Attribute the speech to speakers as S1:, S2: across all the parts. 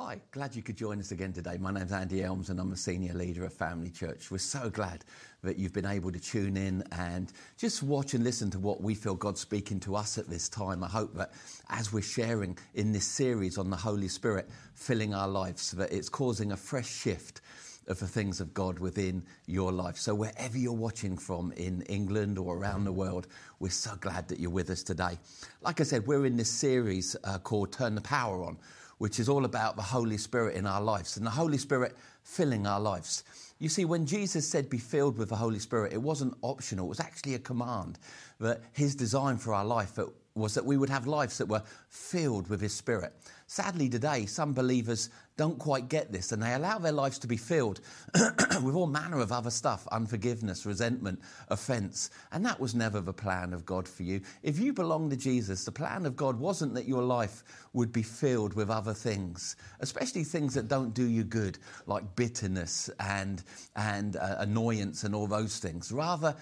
S1: Hi, glad you could join us again today. My name's Andy Elmes and I'm a senior leader at Family Church. We're so glad that you've been able to tune in and just watch and listen to what we feel God's speaking to us at this time. I hope that as we're sharing in this series on the Holy Spirit filling our lives, that it's causing a fresh shift of the things of God within your life. So, wherever you're watching from in England or around the world, we're so glad that you're with us today. Like I said, we're in this series uh, called Turn the Power On which is all about the Holy Spirit in our lives and the Holy Spirit filling our lives. You see, when Jesus said be filled with the Holy Spirit, it wasn't optional, it was actually a command that his design for our life was that we would have lives that were filled with his Spirit. Sadly, today, some believers don't quite get this and they allow their lives to be filled with all manner of other stuff unforgiveness, resentment, offense. And that was never the plan of God for you. If you belong to Jesus, the plan of God wasn't that your life would be filled with other things, especially things that don't do you good, like bitterness and, and uh, annoyance and all those things. Rather,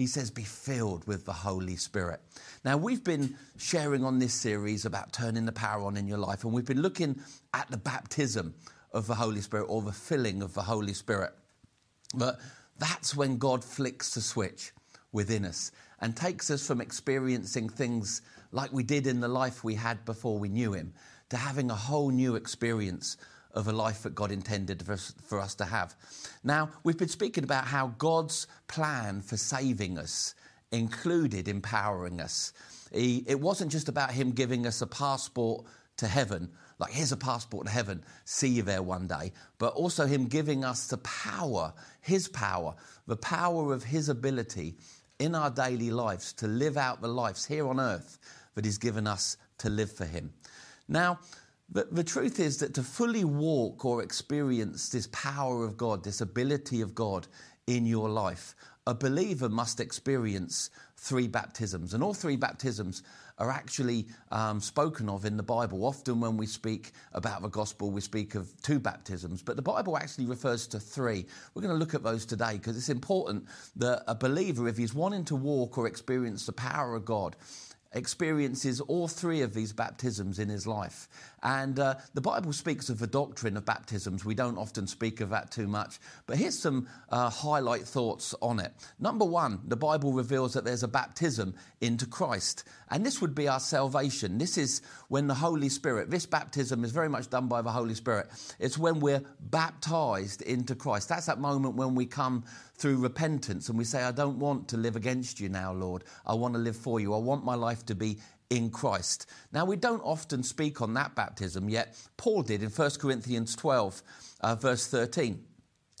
S1: he says, be filled with the Holy Spirit. Now, we've been sharing on this series about turning the power on in your life, and we've been looking at the baptism of the Holy Spirit or the filling of the Holy Spirit. But that's when God flicks the switch within us and takes us from experiencing things like we did in the life we had before we knew Him to having a whole new experience of a life that God intended for us, for us, to have. Now, we've been speaking about how God's plan for saving us included empowering us. He, it wasn't just about Him giving us a passport to heaven, like here's a passport to heaven, see you there one day, but also Him giving us the power, His power, the power of His ability in our daily lives to live out the lives here on earth that He's given us to live for Him. Now, the, the truth is that to fully walk or experience this power of God, this ability of God in your life, a believer must experience three baptisms. And all three baptisms are actually um, spoken of in the Bible. Often, when we speak about the gospel, we speak of two baptisms, but the Bible actually refers to three. We're going to look at those today because it's important that a believer, if he's wanting to walk or experience the power of God, experiences all three of these baptisms in his life. And uh, the Bible speaks of the doctrine of baptisms. We don't often speak of that too much. But here's some uh, highlight thoughts on it. Number one, the Bible reveals that there's a baptism into Christ. And this would be our salvation. This is when the Holy Spirit, this baptism is very much done by the Holy Spirit. It's when we're baptized into Christ. That's that moment when we come through repentance and we say, I don't want to live against you now, Lord. I want to live for you. I want my life to be in Christ. Now, we don't often speak on that baptism, yet Paul did in 1 Corinthians 12, uh, verse 13.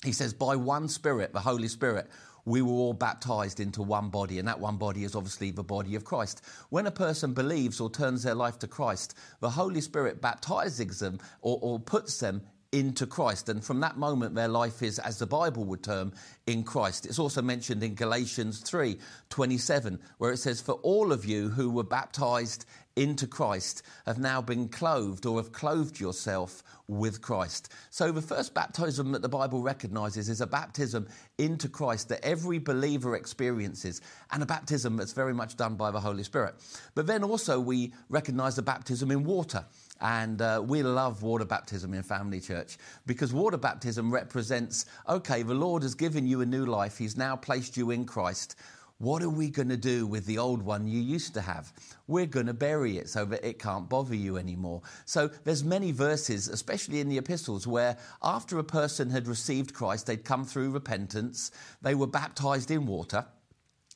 S1: He says, By one Spirit, the Holy Spirit, we were all baptized into one body, and that one body is obviously the body of Christ. When a person believes or turns their life to Christ, the Holy Spirit baptizes them or, or puts them into Christ. And from that moment, their life is, as the Bible would term, in Christ. It's also mentioned in Galatians 3 27, where it says, For all of you who were baptized into Christ have now been clothed or have clothed yourself with Christ. So the first baptism that the Bible recognizes is a baptism into Christ that every believer experiences, and a baptism that's very much done by the Holy Spirit. But then also we recognize the baptism in water. And uh, we love water baptism in Family Church because water baptism represents okay, the Lord has given you a new life, He's now placed you in Christ. What are we going to do with the old one you used to have? We're going to bury it so that it can't bother you anymore. So there's many verses, especially in the epistles, where after a person had received Christ, they'd come through repentance, they were baptized in water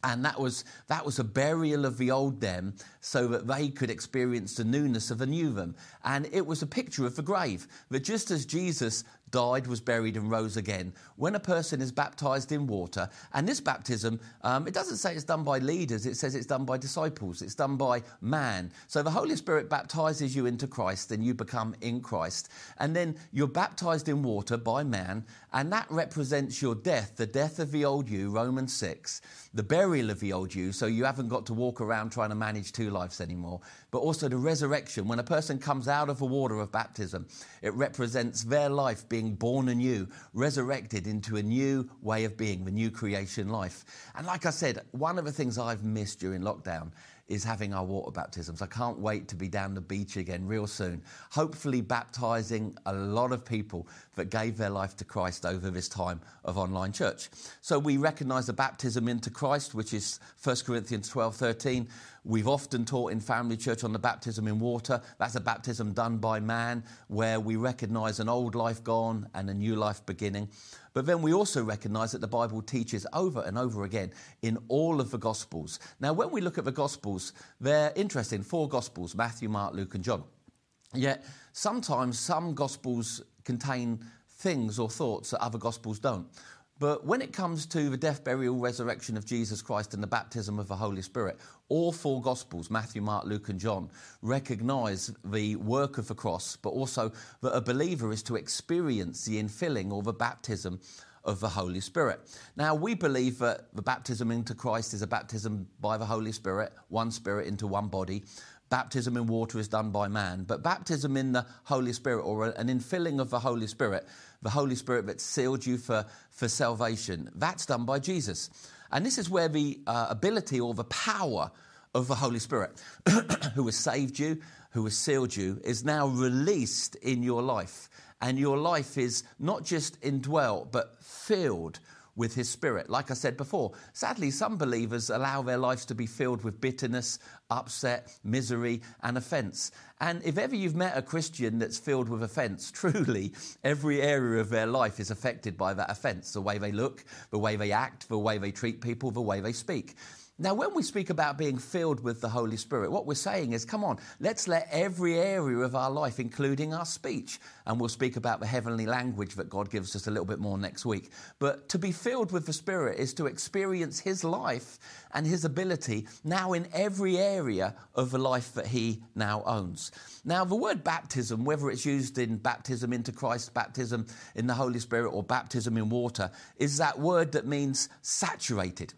S1: and that was that was a burial of the old them so that they could experience the newness of a new them. And it was a picture of the grave. That just as jesus died, was buried, and rose again. When a person is baptized in water, and this baptism, um, it doesn't say it's done by leaders, it says it's done by disciples, it's done by man. So the Holy Spirit baptizes you into Christ, and you become in Christ. And then you're baptized in water by man, and that represents your death, the death of the old you, Romans 6, the burial of the old you, so you haven't got to walk around trying to manage two lives anymore, but also the resurrection. When a person comes out of the water of baptism, it represents their life being born anew, resurrected into a new way of being, the new creation life. And like I said, one of the things I've missed during lockdown is having our water baptisms. I can't wait to be down the beach again real soon, hopefully baptizing a lot of people that gave their life to Christ over this time of online church. So we recognize the baptism into Christ, which is 1 Corinthians 12 13. We've often taught in family church on the baptism in water. That's a baptism done by man where we recognize an old life gone and a new life beginning. But then we also recognize that the Bible teaches over and over again in all of the Gospels. Now, when we look at the Gospels, they're interesting four Gospels Matthew, Mark, Luke, and John. Yet sometimes some Gospels contain things or thoughts that other Gospels don't. But when it comes to the death, burial, resurrection of Jesus Christ and the baptism of the Holy Spirit, all four Gospels, Matthew, Mark, Luke, and John, recognize the work of the cross, but also that a believer is to experience the infilling or the baptism of the Holy Spirit. Now, we believe that the baptism into Christ is a baptism by the Holy Spirit, one spirit into one body. Baptism in water is done by man, but baptism in the Holy Spirit or an infilling of the Holy Spirit the Holy Spirit that sealed you for, for salvation. That's done by Jesus. And this is where the uh, ability or the power of the Holy Spirit, who has saved you, who has sealed you, is now released in your life. And your life is not just indwelt, but filled with His Spirit. Like I said before, sadly, some believers allow their lives to be filled with bitterness, upset, misery, and offense. And if ever you've met a Christian that's filled with offense, truly every area of their life is affected by that offense the way they look, the way they act, the way they treat people, the way they speak. Now, when we speak about being filled with the Holy Spirit, what we're saying is, come on, let's let every area of our life, including our speech, and we'll speak about the heavenly language that God gives us a little bit more next week. But to be filled with the Spirit is to experience His life and His ability now in every area of the life that He now owns. Now, the word baptism, whether it's used in baptism into Christ, baptism in the Holy Spirit, or baptism in water, is that word that means saturated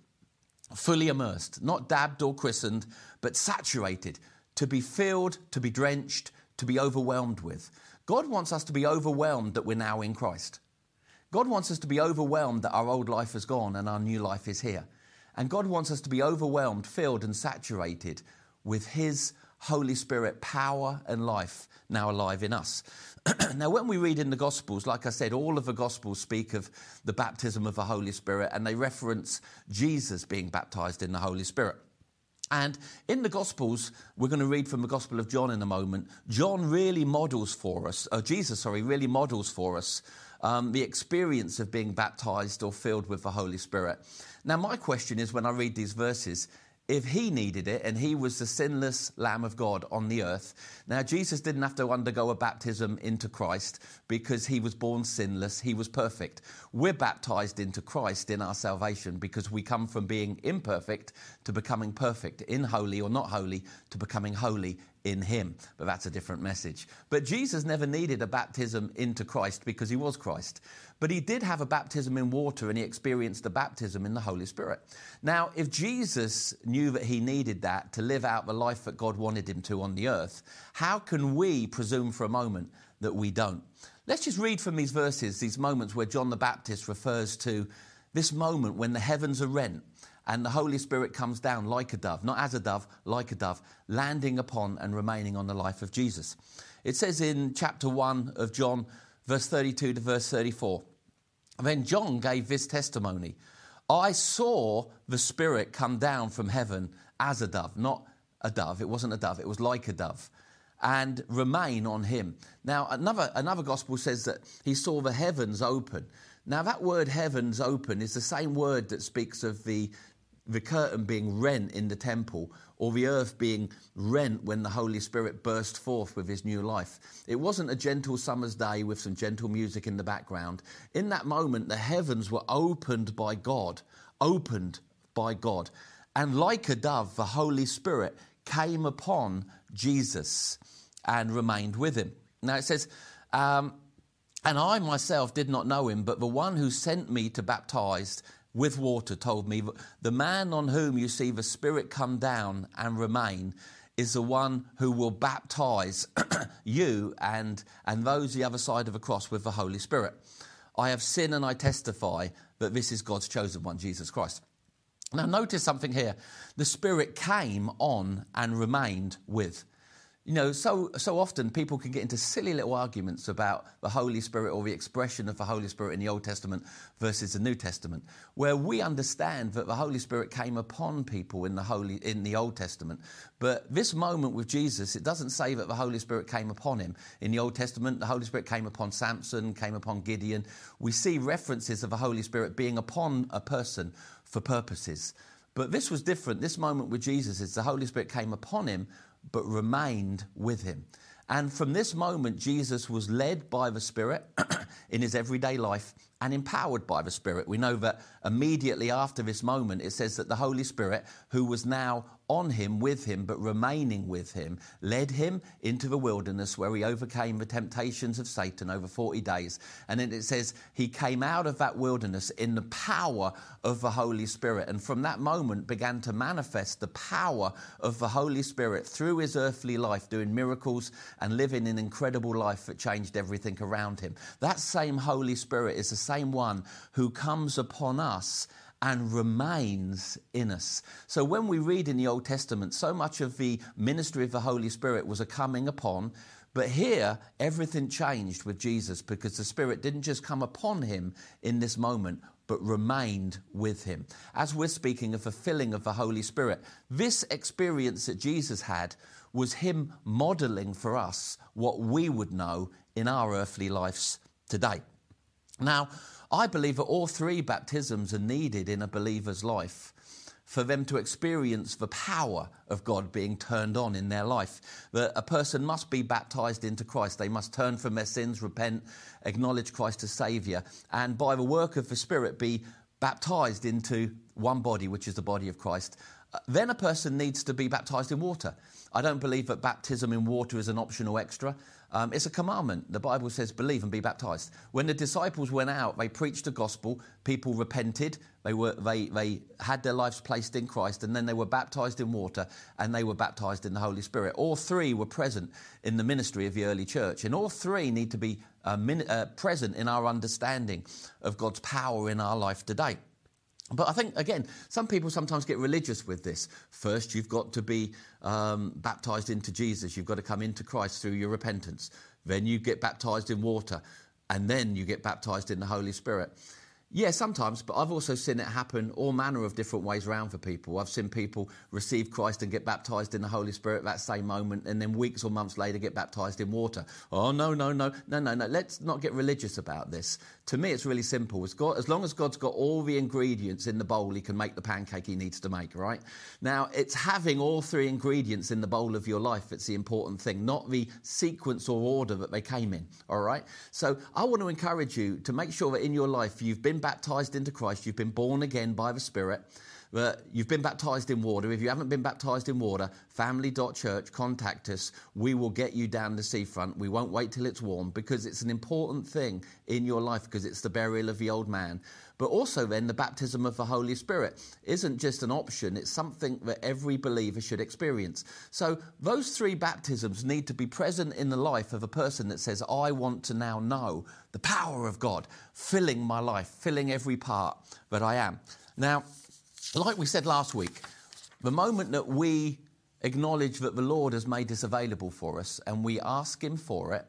S1: fully immersed, not dabbed or christened, but saturated, to be filled, to be drenched, to be overwhelmed with. God wants us to be overwhelmed that we're now in Christ. God wants us to be overwhelmed that our old life has gone and our new life is here. And God wants us to be overwhelmed, filled, and saturated with His Holy Spirit power and life now alive in us. now, when we read in the Gospels, like I said, all of the Gospels speak of the baptism of the Holy Spirit and they reference Jesus being baptized in the Holy Spirit. And in the Gospels, we're going to read from the Gospel of John in a moment. John really models for us, uh, Jesus, sorry, really models for us um, the experience of being baptized or filled with the Holy Spirit. Now, my question is when I read these verses, if he needed it and he was the sinless Lamb of God on the earth. Now, Jesus didn't have to undergo a baptism into Christ because he was born sinless, he was perfect. We're baptized into Christ in our salvation because we come from being imperfect to becoming perfect, in holy or not holy, to becoming holy in him. But that's a different message. But Jesus never needed a baptism into Christ because he was Christ. But he did have a baptism in water and he experienced a baptism in the Holy Spirit. Now, if Jesus knew that he needed that to live out the life that God wanted him to on the earth, how can we presume for a moment that we don't? Let's just read from these verses, these moments where John the Baptist refers to this moment when the heavens are rent and the Holy Spirit comes down like a dove, not as a dove, like a dove, landing upon and remaining on the life of Jesus. It says in chapter 1 of John, verse 32 to verse 34. Then John gave this testimony I saw the Spirit come down from heaven as a dove, not a dove, it wasn't a dove, it was like a dove, and remain on him. Now, another, another gospel says that he saw the heavens open. Now, that word heavens open is the same word that speaks of the the curtain being rent in the temple or the earth being rent when the Holy Spirit burst forth with his new life. It wasn't a gentle summer's day with some gentle music in the background. In that moment, the heavens were opened by God, opened by God. And like a dove, the Holy Spirit came upon Jesus and remained with him. Now it says, um, and I myself did not know him, but the one who sent me to baptize with water told me, The man on whom you see the Spirit come down and remain is the one who will baptize you and, and those the other side of the cross with the Holy Spirit. I have sinned and I testify that this is God's chosen one, Jesus Christ. Now, notice something here. The Spirit came on and remained with. You know, so, so often people can get into silly little arguments about the Holy Spirit or the expression of the Holy Spirit in the Old Testament versus the New Testament, where we understand that the Holy Spirit came upon people in the, Holy, in the Old Testament. But this moment with Jesus, it doesn't say that the Holy Spirit came upon him. In the Old Testament, the Holy Spirit came upon Samson, came upon Gideon. We see references of the Holy Spirit being upon a person for purposes. But this was different. This moment with Jesus is the Holy Spirit came upon him but remained with him. And from this moment, Jesus was led by the Spirit in his everyday life and empowered by the Spirit. We know that immediately after this moment, it says that the Holy Spirit, who was now on him, with him, but remaining with him, led him into the wilderness where he overcame the temptations of Satan over 40 days. And then it says he came out of that wilderness in the power of the Holy Spirit. And from that moment began to manifest the power of the Holy Spirit through his earthly life, doing miracles and living an incredible life that changed everything around him. That same Holy Spirit is the same one who comes upon us and remains in us. So when we read in the Old Testament, so much of the ministry of the Holy Spirit was a coming upon. But here, everything changed with Jesus because the Spirit didn't just come upon him in this moment, but remained with him. As we're speaking of the filling of the Holy Spirit, this experience that Jesus had was him modeling for us what we would know in our earthly lives today. Now, I believe that all three baptisms are needed in a believer's life for them to experience the power of God being turned on in their life. That a person must be baptized into Christ. They must turn from their sins, repent, acknowledge Christ as Savior, and by the work of the Spirit be baptized into one body, which is the body of Christ. Then a person needs to be baptized in water. I don't believe that baptism in water is an optional extra. Um, it's a commandment. The Bible says, believe and be baptized. When the disciples went out, they preached the gospel, people repented, they, were, they, they had their lives placed in Christ, and then they were baptized in water and they were baptized in the Holy Spirit. All three were present in the ministry of the early church, and all three need to be uh, min- uh, present in our understanding of God's power in our life today. But I think, again, some people sometimes get religious with this. First, you've got to be um, baptized into Jesus. You've got to come into Christ through your repentance. Then you get baptized in water. And then you get baptized in the Holy Spirit. Yeah, sometimes, but I've also seen it happen all manner of different ways around for people. I've seen people receive Christ and get baptized in the Holy Spirit that same moment, and then weeks or months later get baptized in water. Oh, no, no, no, no, no, no. Let's not get religious about this. To me, it's really simple. God, as long as God's got all the ingredients in the bowl, He can make the pancake He needs to make, right? Now, it's having all three ingredients in the bowl of your life that's the important thing, not the sequence or order that they came in, all right? So I want to encourage you to make sure that in your life you've been baptized into Christ, you've been born again by the Spirit, that you've been baptized in water. If you haven't been baptized in water, family.church, contact us. We will get you down the seafront. We won't wait till it's warm because it's an important thing in your life because it's the burial of the old man. But also, then, the baptism of the Holy Spirit isn't just an option, it's something that every believer should experience. So, those three baptisms need to be present in the life of a person that says, I want to now know the power of God filling my life, filling every part that I am. Now, like we said last week, the moment that we acknowledge that the Lord has made this available for us and we ask Him for it,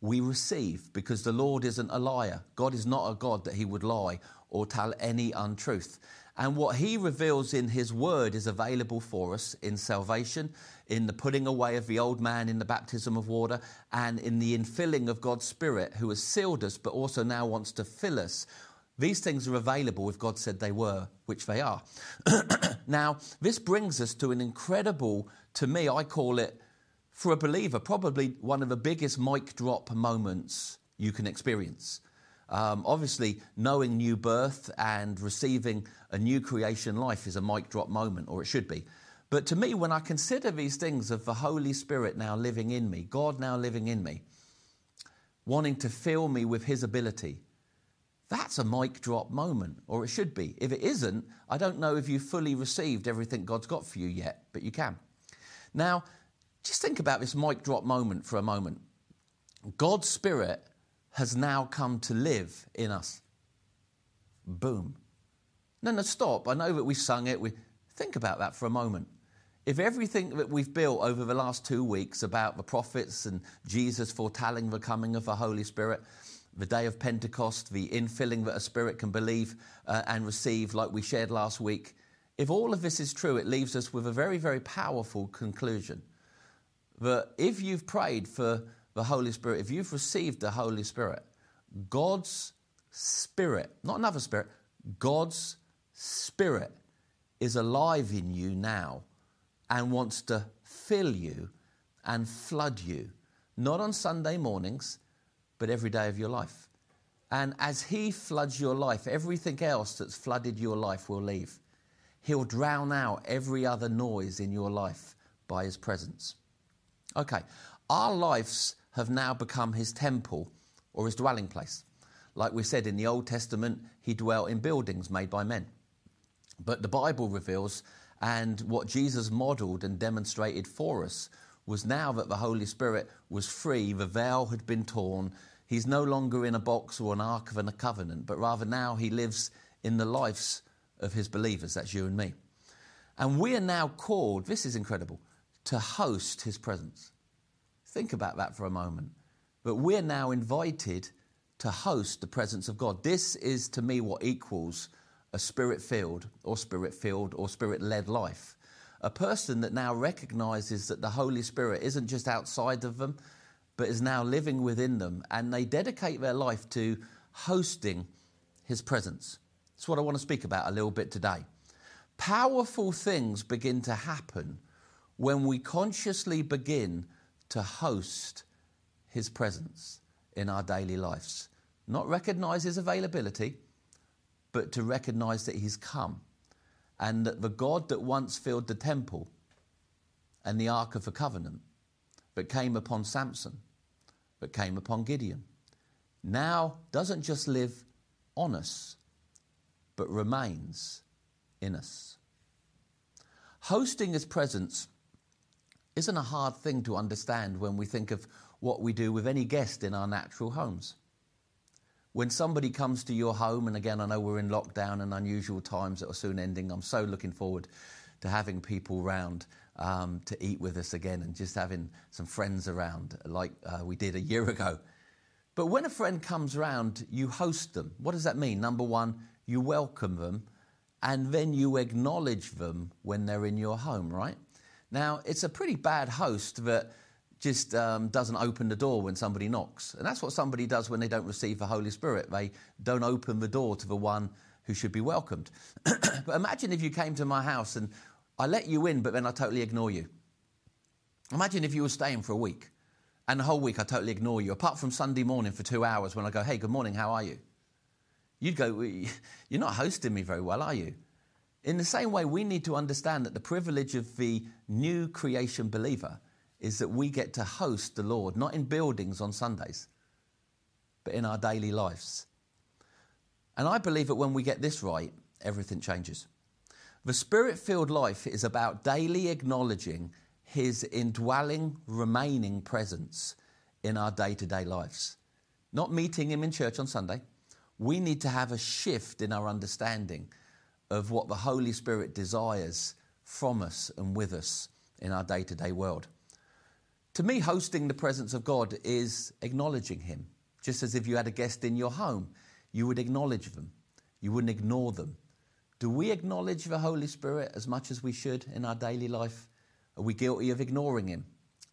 S1: we receive because the Lord isn't a liar. God is not a God that He would lie or tell any untruth. And what He reveals in His Word is available for us in salvation, in the putting away of the old man in the baptism of water, and in the infilling of God's Spirit, who has sealed us but also now wants to fill us. These things are available if God said they were, which they are. now, this brings us to an incredible, to me, I call it, for a believer, probably one of the biggest mic drop moments you can experience. Um, obviously, knowing new birth and receiving a new creation life is a mic drop moment, or it should be. But to me, when I consider these things of the Holy Spirit now living in me, God now living in me, wanting to fill me with His ability, that's a mic drop moment, or it should be. If it isn't, I don't know if you've fully received everything God's got for you yet, but you can. Now, just think about this mic drop moment for a moment. God's Spirit has now come to live in us. Boom. No, no, stop. I know that we sung it. We think about that for a moment. If everything that we've built over the last two weeks about the prophets and Jesus foretelling the coming of the Holy Spirit, the day of Pentecost, the infilling that a spirit can believe uh, and receive, like we shared last week, if all of this is true, it leaves us with a very, very powerful conclusion that if you've prayed for the Holy Spirit, if you've received the Holy Spirit, God's Spirit, not another Spirit, God's Spirit is alive in you now and wants to fill you and flood you, not on Sunday mornings, but every day of your life. And as He floods your life, everything else that's flooded your life will leave. He'll drown out every other noise in your life by His presence. Okay, our lives have now become His temple or His dwelling place. Like we said in the Old Testament, He dwelt in buildings made by men. But the Bible reveals, and what Jesus modeled and demonstrated for us was now that the Holy Spirit was free, the veil had been torn. He's no longer in a box or an ark of a covenant, but rather now he lives in the lives of his believers. That's you and me. And we are now called, this is incredible, to host his presence. Think about that for a moment. But we're now invited to host the presence of God. This is to me what equals a spirit filled or spirit filled or spirit led life. A person that now recognizes that the Holy Spirit isn't just outside of them, but is now living within them, and they dedicate their life to hosting His presence. That's what I want to speak about a little bit today. Powerful things begin to happen when we consciously begin to host His presence in our daily lives. Not recognize His availability, but to recognize that He's come and that the God that once filled the temple and the Ark of the Covenant, that came upon Samson, that came upon Gideon, now doesn't just live on us, but remains in us. Hosting His presence isn't a hard thing to understand when we think of what we do with any guest in our natural homes. When somebody comes to your home, and again, I know we're in lockdown and unusual times that are soon ending, I'm so looking forward to having people round um, to eat with us again and just having some friends around like uh, we did a year ago. But when a friend comes round, you host them. What does that mean? Number one, you welcome them, and then you acknowledge them when they're in your home, right? Now, it's a pretty bad host that just um, doesn't open the door when somebody knocks. And that's what somebody does when they don't receive the Holy Spirit. They don't open the door to the one who should be welcomed. but imagine if you came to my house and I let you in, but then I totally ignore you. Imagine if you were staying for a week and the whole week I totally ignore you, apart from Sunday morning for two hours when I go, hey, good morning, how are you? You'd go, You're not hosting me very well, are you? In the same way, we need to understand that the privilege of the new creation believer is that we get to host the Lord, not in buildings on Sundays, but in our daily lives. And I believe that when we get this right, everything changes. The spirit filled life is about daily acknowledging His indwelling, remaining presence in our day to day lives. Not meeting Him in church on Sunday, we need to have a shift in our understanding of what the Holy Spirit desires from us and with us in our day to day world. To me, hosting the presence of God is acknowledging Him, just as if you had a guest in your home, you would acknowledge them, you wouldn't ignore them. Do we acknowledge the Holy Spirit as much as we should in our daily life? Are we guilty of ignoring Him?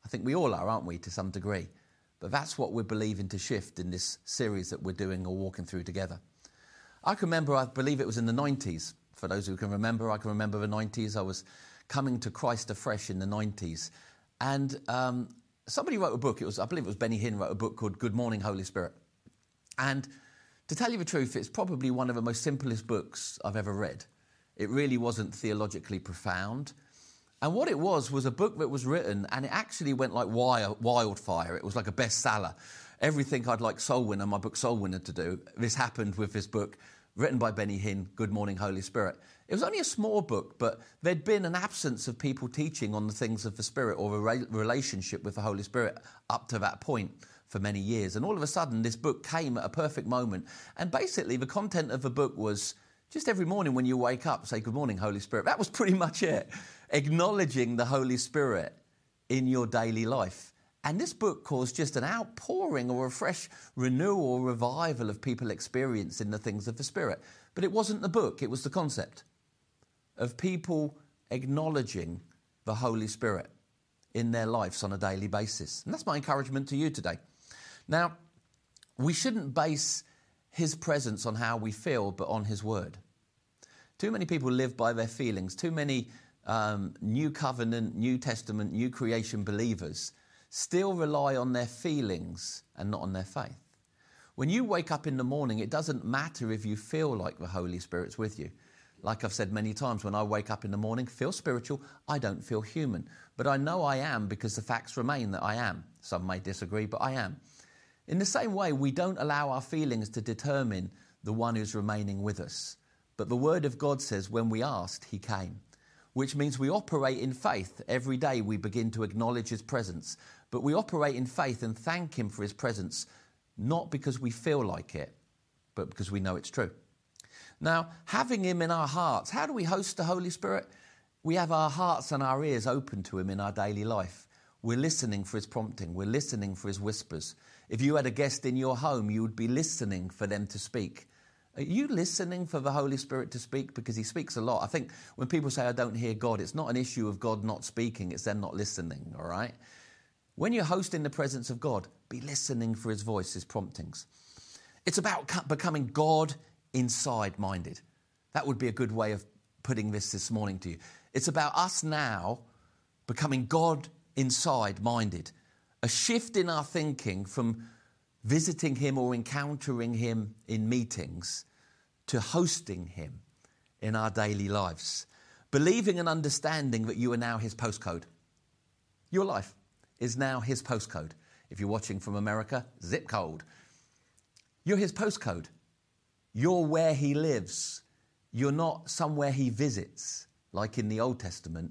S1: I think we all are, aren't we, to some degree? But that's what we're believing to shift in this series that we're doing or walking through together. I can remember, I believe it was in the 90s. For those who can remember, I can remember the 90s. I was coming to Christ afresh in the 90s. And um, somebody wrote a book. It was, I believe it was Benny Hinn wrote a book called Good Morning, Holy Spirit. And to tell you the truth, it's probably one of the most simplest books I've ever read. It really wasn't theologically profound. And what it was was a book that was written, and it actually went like wildfire. It was like a bestseller. Everything I'd like Soul Winner, my book Soul Winner, to do, this happened with this book, written by Benny Hinn, Good Morning, Holy Spirit. It was only a small book, but there'd been an absence of people teaching on the things of the Spirit or a relationship with the Holy Spirit up to that point for many years. And all of a sudden, this book came at a perfect moment. And basically, the content of the book was Just every morning when you wake up, say, Good morning, Holy Spirit. That was pretty much it. Acknowledging the Holy Spirit in your daily life. And this book caused just an outpouring or a fresh renewal revival of people experiencing the things of the Spirit. But it wasn't the book, it was the concept of people acknowledging the Holy Spirit in their lives on a daily basis. And that's my encouragement to you today. Now, we shouldn't base his presence on how we feel, but on his word. Too many people live by their feelings. Too many um, New Covenant, New Testament, New Creation believers still rely on their feelings and not on their faith. When you wake up in the morning, it doesn't matter if you feel like the Holy Spirit's with you. Like I've said many times, when I wake up in the morning, feel spiritual, I don't feel human. But I know I am because the facts remain that I am. Some may disagree, but I am. In the same way, we don't allow our feelings to determine the one who's remaining with us. But the Word of God says, when we asked, He came, which means we operate in faith. Every day we begin to acknowledge His presence, but we operate in faith and thank Him for His presence, not because we feel like it, but because we know it's true. Now, having Him in our hearts, how do we host the Holy Spirit? We have our hearts and our ears open to Him in our daily life. We're listening for His prompting, we're listening for His whispers. If you had a guest in your home, you would be listening for them to speak. Are you listening for the Holy Spirit to speak? Because He speaks a lot. I think when people say, I don't hear God, it's not an issue of God not speaking, it's them not listening, all right? When you're hosting the presence of God, be listening for His voice, His promptings. It's about becoming God inside minded. That would be a good way of putting this this morning to you. It's about us now becoming God inside minded a shift in our thinking from visiting Him or encountering Him in meetings to hosting Him in our daily lives. Believing and understanding that you are now His postcode. Your life is now His postcode. If you're watching from America, zip code. You're His postcode. You're where He lives. You're not somewhere He visits, like in the Old Testament.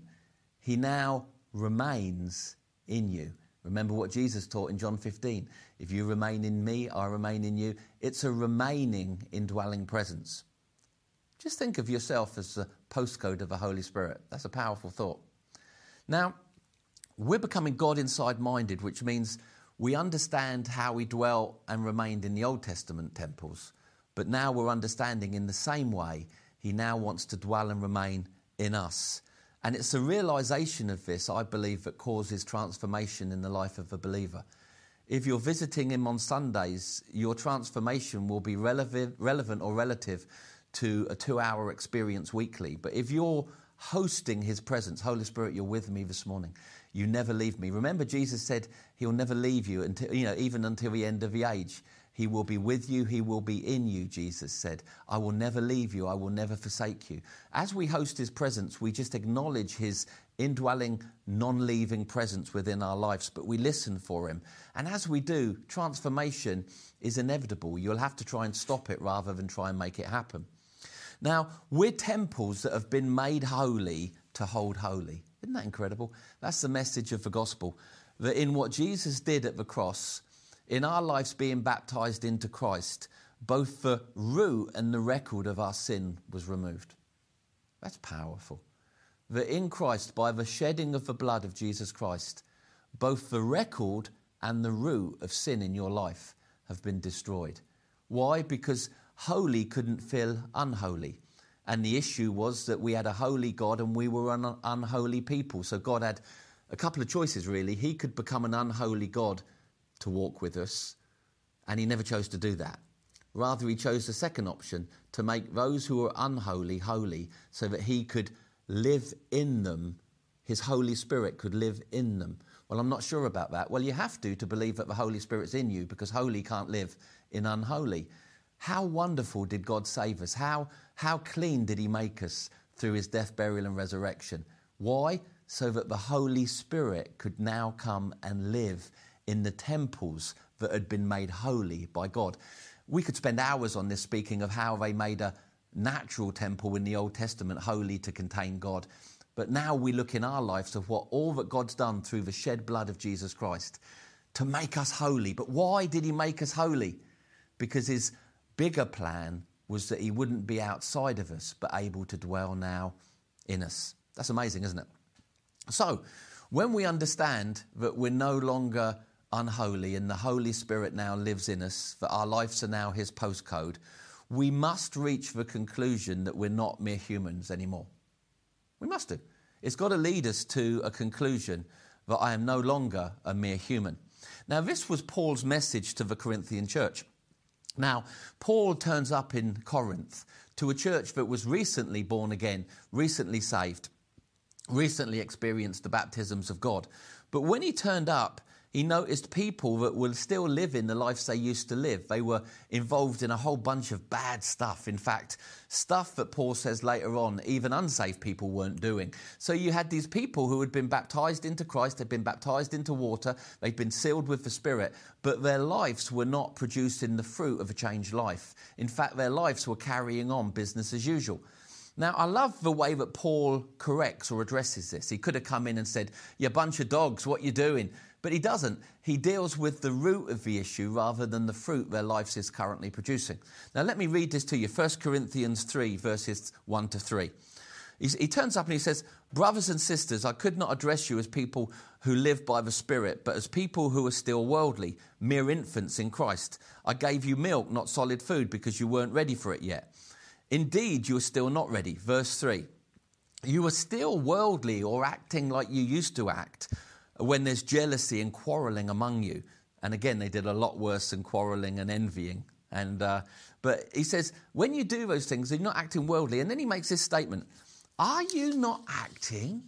S1: He now remains in you. Remember what Jesus taught in John 15. If you remain in me, I remain in you. It's a remaining, indwelling presence. Just think of yourself as the postcode of the Holy Spirit. That's a powerful thought. Now, we're becoming God inside minded, which means we understand how we dwelt and remained in the Old Testament temples, but now we're understanding in the same way He now wants to dwell and remain in us. And it's the realization of this, I believe, that causes transformation in the life of a believer. If you're visiting him on Sundays, your transformation will be relevant, relevant or relative to a two hour experience weekly. But if you're hosting his presence, Holy Spirit, you're with me this morning. You never leave me. Remember, Jesus said he'll never leave you until, you know, even until the end of the age. He will be with you, He will be in you, Jesus said. I will never leave you, I will never forsake you. As we host His presence, we just acknowledge His indwelling, non leaving presence within our lives, but we listen for Him. And as we do, transformation is inevitable. You'll have to try and stop it rather than try and make it happen. Now, we're temples that have been made holy to hold holy. Isn't that incredible? That's the message of the gospel. That in what Jesus did at the cross, in our lives being baptized into Christ, both the root and the record of our sin was removed. That's powerful. That in Christ, by the shedding of the blood of Jesus Christ, both the record and the root of sin in your life have been destroyed. Why? Because holy couldn't fill unholy. And the issue was that we had a holy God and we were an unholy people. So God had a couple of choices, really. He could become an unholy God to walk with us, and he never chose to do that. Rather, he chose the second option to make those who are unholy holy so that he could live in them, his Holy Spirit could live in them. Well, I'm not sure about that. Well, you have to to believe that the Holy Spirit's in you because holy can't live in unholy. How wonderful did God save us? How, how clean did he make us through his death, burial, and resurrection? Why? So that the Holy Spirit could now come and live in the temples that had been made holy by God. We could spend hours on this speaking of how they made a natural temple in the Old Testament holy to contain God. But now we look in our lives of what all that God's done through the shed blood of Jesus Christ to make us holy. But why did He make us holy? Because His bigger plan was that he wouldn't be outside of us, but able to dwell now in us. That's amazing, isn't it? So, when we understand that we're no longer unholy and the Holy Spirit now lives in us, that our lives are now his postcode, we must reach the conclusion that we're not mere humans anymore. We must do. It's got to lead us to a conclusion that I am no longer a mere human. Now, this was Paul's message to the Corinthian church. Now, Paul turns up in Corinth to a church that was recently born again, recently saved, recently experienced the baptisms of God. But when he turned up, he noticed people that were still living the lives they used to live. They were involved in a whole bunch of bad stuff. In fact, stuff that Paul says later on, even unsaved people weren't doing. So you had these people who had been baptized into Christ, they'd been baptized into water, they'd been sealed with the Spirit, but their lives were not producing the fruit of a changed life. In fact, their lives were carrying on business as usual. Now, I love the way that Paul corrects or addresses this. He could have come in and said, You bunch of dogs, what you doing? But he doesn't. He deals with the root of the issue rather than the fruit their lives is currently producing. Now, let me read this to you 1 Corinthians 3, verses 1 to 3. he turns up and he says, Brothers and sisters, I could not address you as people who live by the Spirit, but as people who are still worldly, mere infants in Christ. I gave you milk, not solid food, because you weren't ready for it yet. Indeed, you are still not ready. Verse 3. You are still worldly or acting like you used to act when there's jealousy and quarreling among you. And again, they did a lot worse than quarreling and envying. And, uh, but he says, when you do those things, you're not acting worldly. And then he makes this statement Are you not acting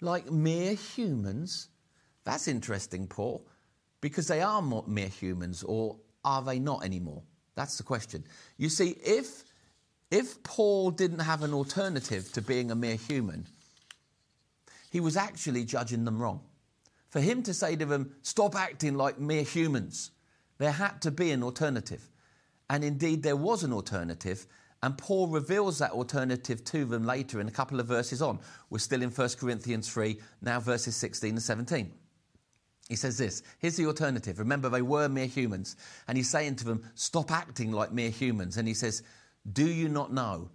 S1: like mere humans? That's interesting, Paul, because they are mere humans, or are they not anymore? That's the question. You see, if, if Paul didn't have an alternative to being a mere human, he was actually judging them wrong for him to say to them, stop acting like mere humans, there had to be an alternative. And indeed, there was an alternative. And Paul reveals that alternative to them later in a couple of verses on. We're still in 1 Corinthians 3, now verses 16 and 17. He says this Here's the alternative. Remember, they were mere humans. And he's saying to them, Stop acting like mere humans. And he says, Do you not know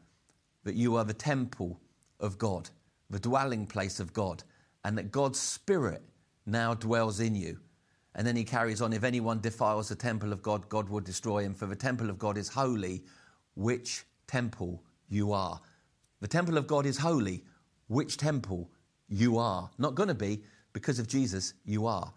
S1: that you are the temple of God, the dwelling place of God, and that God's Spirit now dwells in you. And then he carries on if anyone defiles the temple of God, God will destroy him, for the temple of God is holy, which temple you are. The temple of God is holy, which temple you are. Not going to be, because of Jesus, you are.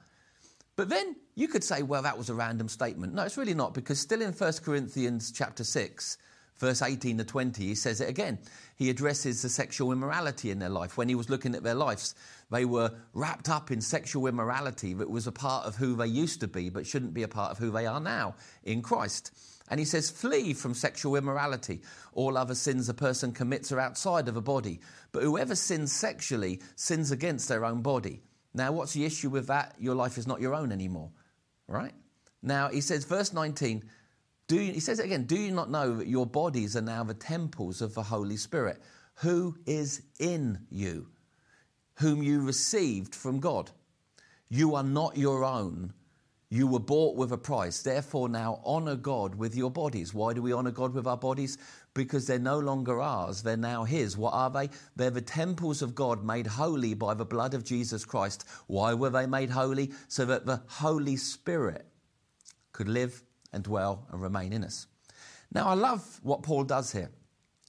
S1: But then you could say, well, that was a random statement. No, it's really not, because still in 1 Corinthians chapter 6, verse 18 to 20, he says it again. He addresses the sexual immorality in their life. When he was looking at their lives, they were wrapped up in sexual immorality that was a part of who they used to be, but shouldn't be a part of who they are now in Christ. And he says, Flee from sexual immorality. All other sins a person commits are outside of a body. But whoever sins sexually sins against their own body. Now, what's the issue with that? Your life is not your own anymore, right? Now, he says, verse 19, do you, he says it again, do you not know that your bodies are now the temples of the Holy Spirit, who is in you, whom you received from God? You are not your own. You were bought with a price. Therefore, now honor God with your bodies. Why do we honor God with our bodies? Because they're no longer ours, they're now His. What are they? They're the temples of God made holy by the blood of Jesus Christ. Why were they made holy? So that the Holy Spirit could live and dwell and remain in us. Now, I love what Paul does here.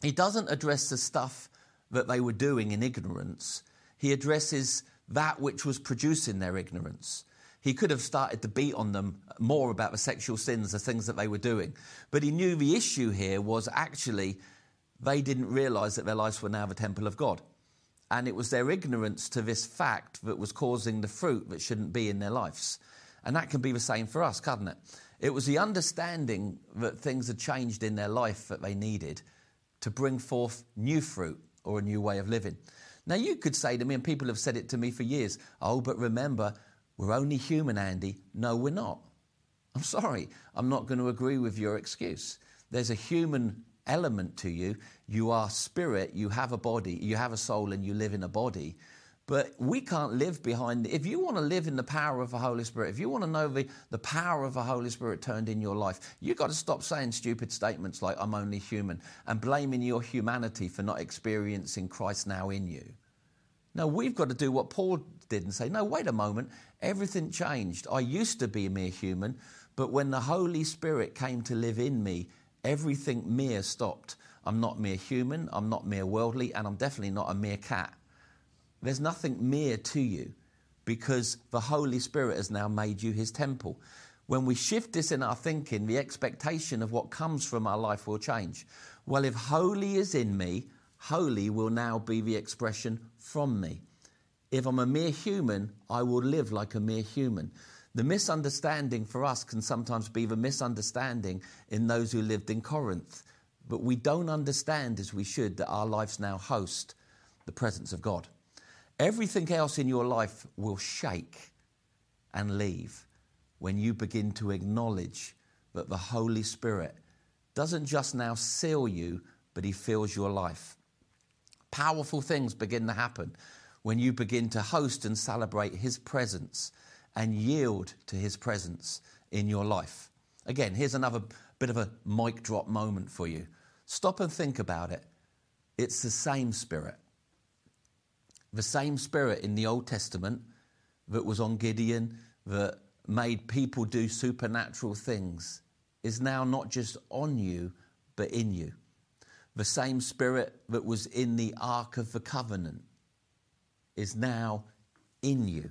S1: He doesn't address the stuff that they were doing in ignorance, he addresses that which was producing their ignorance. He could have started to beat on them more about the sexual sins, the things that they were doing. But he knew the issue here was actually they didn't realize that their lives were now the temple of God. And it was their ignorance to this fact that was causing the fruit that shouldn't be in their lives. And that can be the same for us, can't it? It was the understanding that things had changed in their life that they needed to bring forth new fruit or a new way of living. Now, you could say to me, and people have said it to me for years, oh, but remember, we're only human, Andy. No, we're not. I'm sorry, I'm not going to agree with your excuse. There's a human element to you. You are spirit, you have a body, you have a soul, and you live in a body. But we can't live behind. If you want to live in the power of the Holy Spirit, if you want to know the, the power of the Holy Spirit turned in your life, you've got to stop saying stupid statements like, I'm only human, and blaming your humanity for not experiencing Christ now in you. No, we've got to do what Paul did and say, No, wait a moment, everything changed. I used to be a mere human, but when the Holy Spirit came to live in me, everything mere stopped. I'm not mere human, I'm not mere worldly, and I'm definitely not a mere cat. There's nothing mere to you because the Holy Spirit has now made you his temple. When we shift this in our thinking, the expectation of what comes from our life will change. Well, if holy is in me, holy will now be the expression from me. If I'm a mere human, I will live like a mere human. The misunderstanding for us can sometimes be the misunderstanding in those who lived in Corinth. But we don't understand as we should that our lives now host the presence of God. Everything else in your life will shake and leave when you begin to acknowledge that the Holy Spirit doesn't just now seal you, but He fills your life. Powerful things begin to happen when you begin to host and celebrate His presence and yield to His presence in your life. Again, here's another bit of a mic drop moment for you. Stop and think about it. It's the same Spirit the same spirit in the Old Testament that was on Gideon, that made people do supernatural things, is now not just on you, but in you. The same spirit that was in the Ark of the Covenant is now in you.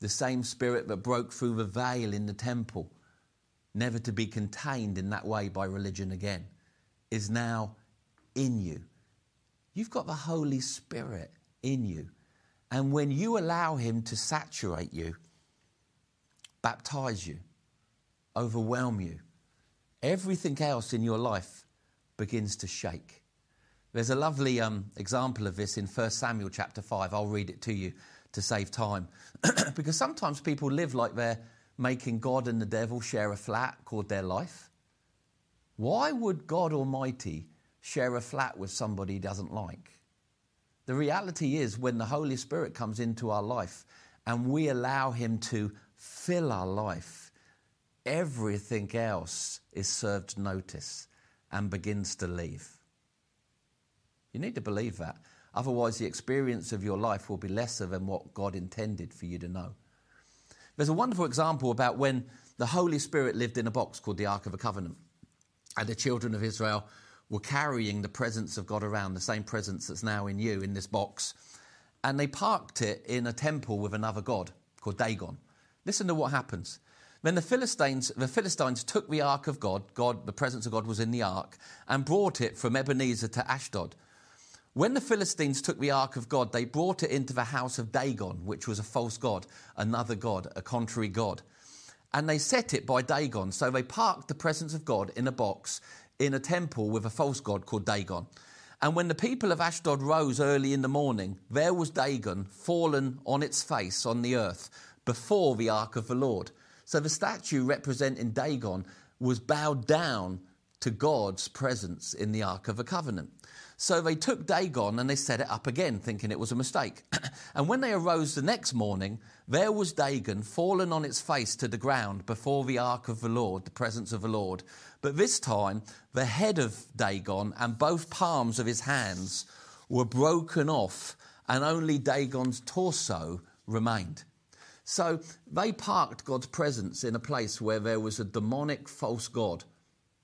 S1: The same spirit that broke through the veil in the temple, never to be contained in that way by religion again, is now in you. You've got the Holy Spirit in you. And when you allow Him to saturate you, baptize you, overwhelm you, everything else in your life begins to shake. There's a lovely um, example of this in 1 Samuel chapter 5. I'll read it to you to save time. because sometimes people live like they're making God and the devil share a flat called their life. Why would God Almighty share a flat with somebody he doesn't like? The reality is, when the Holy Spirit comes into our life and we allow Him to fill our life, everything else is served notice and begins to leave. You need to believe that. Otherwise, the experience of your life will be lesser than what God intended for you to know. There's a wonderful example about when the Holy Spirit lived in a box called the Ark of the Covenant. And the children of Israel were carrying the presence of God around, the same presence that's now in you in this box. And they parked it in a temple with another god called Dagon. Listen to what happens. Then the Philistines, the Philistines took the ark of God, God, the presence of God was in the ark, and brought it from Ebenezer to Ashdod. When the Philistines took the ark of God, they brought it into the house of Dagon, which was a false god, another god, a contrary god. And they set it by Dagon. So they parked the presence of God in a box in a temple with a false god called Dagon. And when the people of Ashdod rose early in the morning, there was Dagon fallen on its face on the earth before the ark of the Lord. So the statue representing Dagon was bowed down to God's presence in the ark of the covenant. So they took Dagon and they set it up again, thinking it was a mistake. and when they arose the next morning, there was Dagon fallen on its face to the ground before the ark of the Lord, the presence of the Lord. But this time, the head of Dagon and both palms of his hands were broken off, and only Dagon's torso remained. So they parked God's presence in a place where there was a demonic false god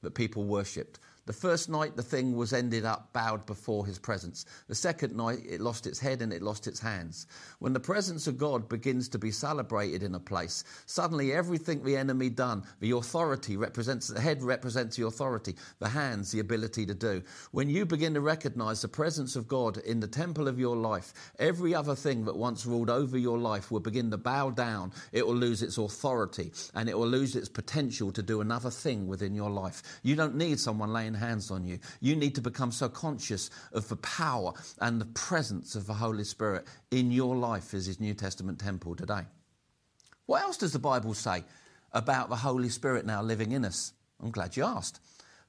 S1: that people worshipped. The first night, the thing was ended up bowed before his presence. The second night, it lost its head and it lost its hands. When the presence of God begins to be celebrated in a place, suddenly everything the enemy done, the authority represents, the head represents the authority, the hands, the ability to do. When you begin to recognize the presence of God in the temple of your life, every other thing that once ruled over your life will begin to bow down. It will lose its authority and it will lose its potential to do another thing within your life. You don't need someone laying hands on you. You need to become so conscious of the power and the presence of the Holy Spirit in your life as His New Testament temple today. What else does the Bible say about the Holy Spirit now living in us? I'm glad you asked.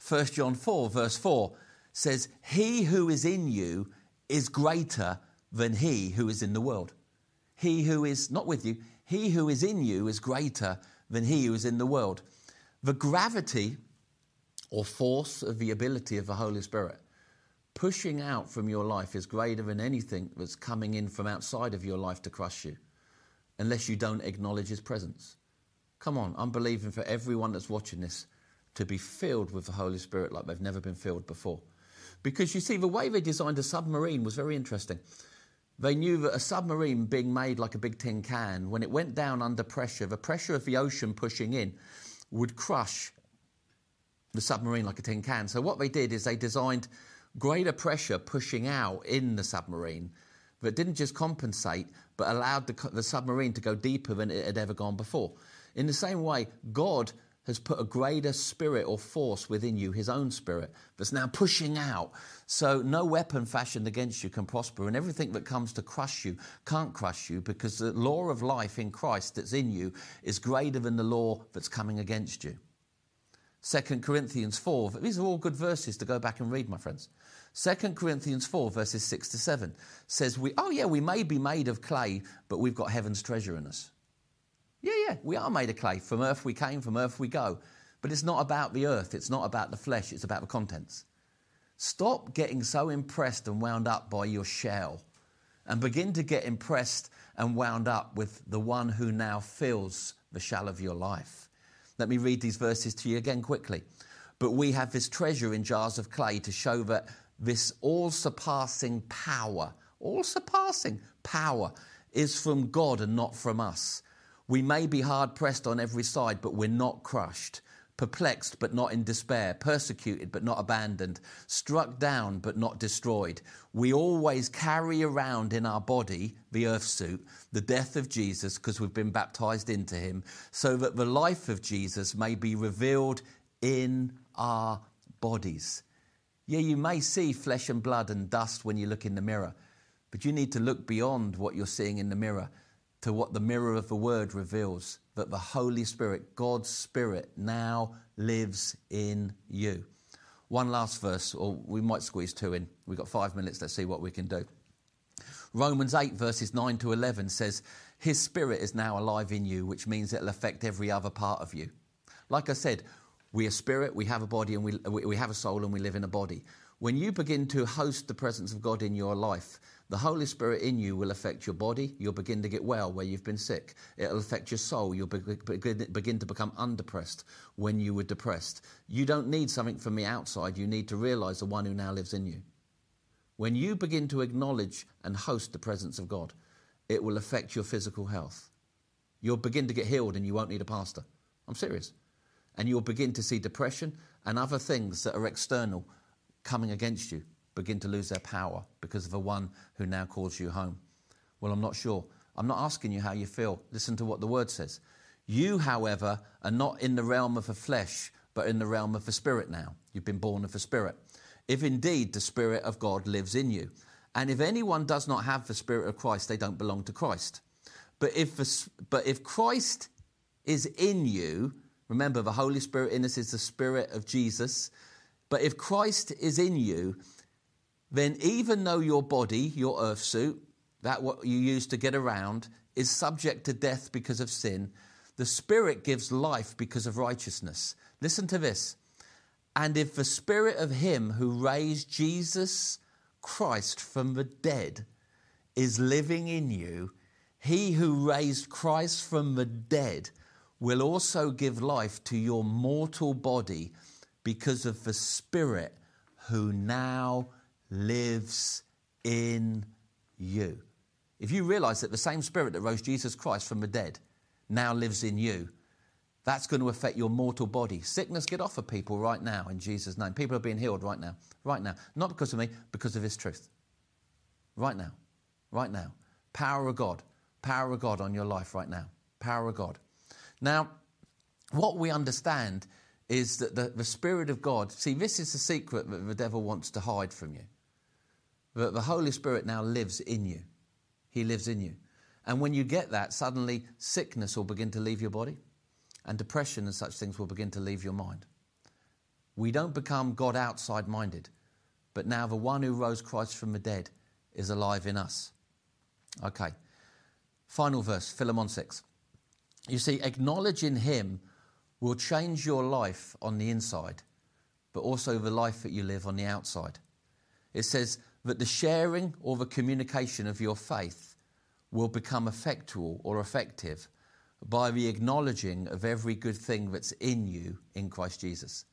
S1: 1 John 4, verse 4 says, He who is in you is greater than he who is in the world. he who is not with you, he who is in you is greater than he who is in the world. The gravity or force of the ability of the Holy Spirit pushing out from your life is greater than anything that's coming in from outside of your life to crush you, unless you don't acknowledge his presence. Come on, I'm believing for everyone that's watching this to be filled with the Holy Spirit like they've never been filled before. Because you see, the way they designed a submarine was very interesting. They knew that a submarine being made like a big tin can, when it went down under pressure, the pressure of the ocean pushing in would crush the submarine like a tin can. So, what they did is they designed greater pressure pushing out in the submarine that didn't just compensate, but allowed the, the submarine to go deeper than it had ever gone before. In the same way, God has put a greater spirit or force within you, his own spirit, that's now pushing out. So no weapon fashioned against you can prosper, and everything that comes to crush you can't crush you because the law of life in Christ that's in you is greater than the law that's coming against you. 2 Corinthians 4, these are all good verses to go back and read, my friends. 2 Corinthians 4, verses 6 to 7 says, we, Oh, yeah, we may be made of clay, but we've got heaven's treasure in us. Yeah, yeah, we are made of clay. From earth we came, from earth we go. But it's not about the earth, it's not about the flesh, it's about the contents. Stop getting so impressed and wound up by your shell and begin to get impressed and wound up with the one who now fills the shell of your life. Let me read these verses to you again quickly. But we have this treasure in jars of clay to show that this all surpassing power, all surpassing power, is from God and not from us. We may be hard pressed on every side, but we're not crushed. Perplexed, but not in despair. Persecuted, but not abandoned. Struck down, but not destroyed. We always carry around in our body, the earth suit, the death of Jesus because we've been baptized into him, so that the life of Jesus may be revealed in our bodies. Yeah, you may see flesh and blood and dust when you look in the mirror, but you need to look beyond what you're seeing in the mirror to what the mirror of the word reveals that the Holy Spirit, God's Spirit, now lives in you. One last verse, or we might squeeze two in. We've got five minutes, let's see what we can do. Romans 8, verses 9 to 11 says, His Spirit is now alive in you, which means it'll affect every other part of you. Like I said, we are spirit, we have a body, and we, we have a soul, and we live in a body. When you begin to host the presence of God in your life, the Holy Spirit in you will affect your body. You'll begin to get well where you've been sick. It'll affect your soul. You'll begin to become undepressed when you were depressed. You don't need something from the outside. You need to realize the one who now lives in you. When you begin to acknowledge and host the presence of God, it will affect your physical health. You'll begin to get healed and you won't need a pastor. I'm serious and you'll begin to see depression and other things that are external coming against you begin to lose their power because of the one who now calls you home. Well, I'm not sure. I'm not asking you how you feel. Listen to what the word says. You, however, are not in the realm of the flesh, but in the realm of the spirit now. You've been born of the spirit. If indeed the spirit of God lives in you. And if anyone does not have the spirit of Christ, they don't belong to Christ. But if, the, but if Christ is in you, Remember, the Holy Spirit in us is the Spirit of Jesus. But if Christ is in you, then even though your body, your earth suit, that what you use to get around, is subject to death because of sin, the Spirit gives life because of righteousness. Listen to this. And if the Spirit of Him who raised Jesus Christ from the dead is living in you, He who raised Christ from the dead will also give life to your mortal body because of the Spirit who now lives in you. If you realize that the same Spirit that rose Jesus Christ from the dead now lives in you, that's going to affect your mortal body. Sickness, get off of people right now in Jesus' name. People are being healed right now, right now. Not because of me, because of His truth. Right now, right now. Power of God, power of God on your life right now. Power of God. Now, what we understand is that the, the Spirit of God, see, this is the secret that the devil wants to hide from you. That the Holy Spirit now lives in you. He lives in you. And when you get that, suddenly sickness will begin to leave your body, and depression and such things will begin to leave your mind. We don't become God outside minded, but now the one who rose Christ from the dead is alive in us. Okay. Final verse, Philemon 6. You see, acknowledging Him will change your life on the inside, but also the life that you live on the outside. It says that the sharing or the communication of your faith will become effectual or effective by the acknowledging of every good thing that's in you in Christ Jesus.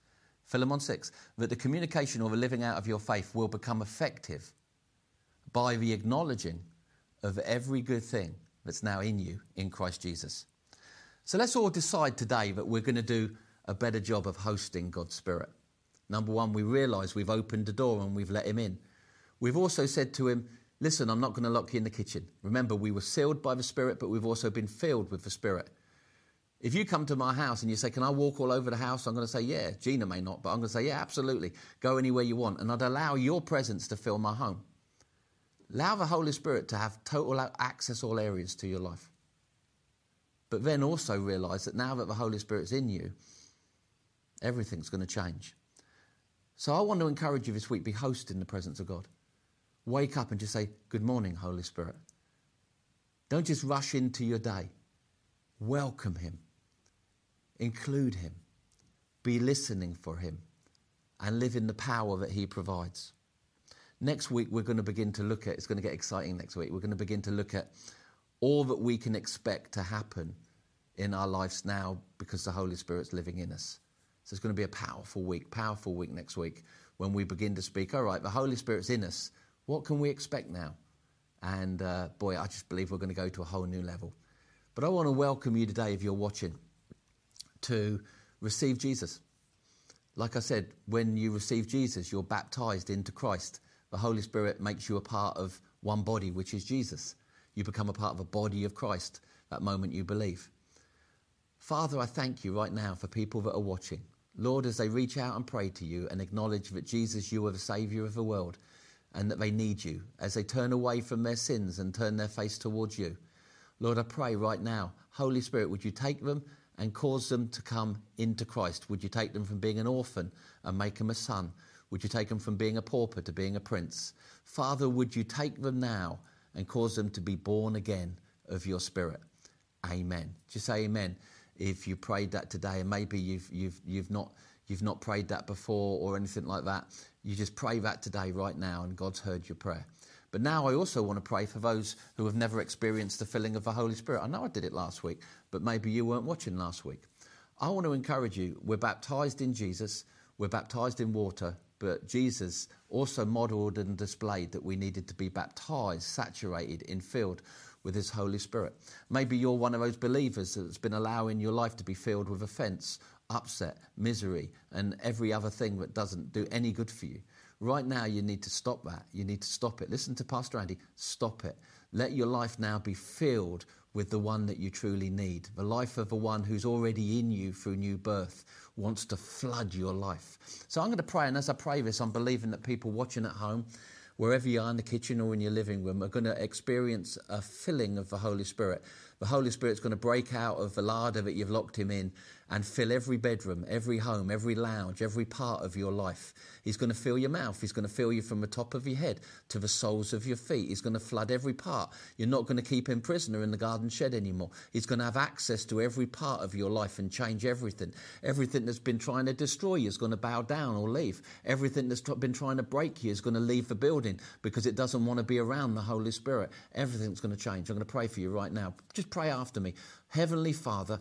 S1: Philemon 6, that the communication or the living out of your faith will become effective by the acknowledging of every good thing that's now in you in Christ Jesus. So let's all decide today that we're going to do a better job of hosting God's Spirit. Number one, we realize we've opened the door and we've let Him in. We've also said to Him, Listen, I'm not going to lock you in the kitchen. Remember, we were sealed by the Spirit, but we've also been filled with the Spirit. If you come to my house and you say, Can I walk all over the house? I'm going to say, Yeah. Gina may not, but I'm going to say, Yeah, absolutely. Go anywhere you want. And I'd allow your presence to fill my home. Allow the Holy Spirit to have total access all areas to your life. But then also realize that now that the Holy Spirit's in you, everything's going to change. So I want to encourage you this week be hosting the presence of God. Wake up and just say, Good morning, Holy Spirit. Don't just rush into your day. Welcome Him, include Him, be listening for Him, and live in the power that He provides. Next week, we're going to begin to look at, it's going to get exciting next week. We're going to begin to look at all that we can expect to happen in our lives now because the Holy Spirit's living in us. So it's going to be a powerful week, powerful week next week when we begin to speak. All right, the Holy Spirit's in us. What can we expect now? And uh, boy, I just believe we're going to go to a whole new level. But I want to welcome you today, if you're watching, to receive Jesus. Like I said, when you receive Jesus, you're baptized into Christ. The Holy Spirit makes you a part of one body, which is Jesus. You become a part of a body of Christ that moment you believe. Father, I thank you right now for people that are watching. Lord, as they reach out and pray to you and acknowledge that Jesus, you are the Saviour of the world and that they need you, as they turn away from their sins and turn their face towards you. Lord, I pray right now, Holy Spirit, would you take them and cause them to come into Christ? Would you take them from being an orphan and make them a son? Would you take them from being a pauper to being a prince? Father, would you take them now and cause them to be born again of your spirit? Amen. Just say amen if you prayed that today and maybe you've, you've, you've, not, you've not prayed that before or anything like that. You just pray that today, right now, and God's heard your prayer. But now I also want to pray for those who have never experienced the filling of the Holy Spirit. I know I did it last week, but maybe you weren't watching last week. I want to encourage you. We're baptized in Jesus, we're baptized in water, but Jesus also modeled and displayed that we needed to be baptized, saturated, and filled with His Holy Spirit. Maybe you're one of those believers that's been allowing your life to be filled with offense, upset, misery, and every other thing that doesn't do any good for you. Right now, you need to stop that. You need to stop it. Listen to Pastor Andy. Stop it. Let your life now be filled with the one that you truly need. The life of the one who's already in you through new birth wants to flood your life. So I'm going to pray, and as I pray this, I'm believing that people watching at home, wherever you are in the kitchen or in your living room, are going to experience a filling of the Holy Spirit. The Holy Spirit's going to break out of the larder that you've locked him in and fill every bedroom, every home, every lounge, every part of your life. He's going to fill your mouth. He's going to fill you from the top of your head to the soles of your feet. He's going to flood every part. You're not going to keep him prisoner in the garden shed anymore. He's going to have access to every part of your life and change everything. Everything that's been trying to destroy you is going to bow down or leave. Everything that's been trying to break you is going to leave the building because it doesn't want to be around the Holy Spirit. Everything's going to change. I'm going to pray for you right now. Just pray after me. Heavenly Father,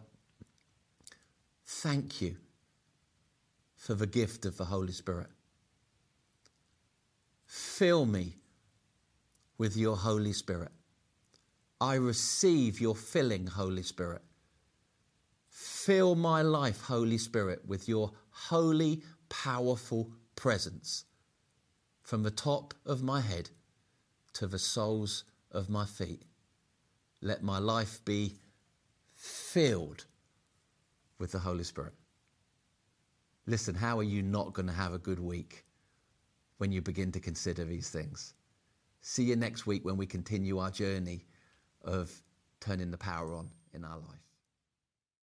S1: Thank you for the gift of the Holy Spirit. Fill me with your Holy Spirit. I receive your filling, Holy Spirit. Fill my life, Holy Spirit, with your holy, powerful presence from the top of my head to the soles of my feet. Let my life be filled with the Holy Spirit. Listen, how are you not going to have a good week when you begin to consider these things? See you next week when we continue our journey of turning the power on in our life.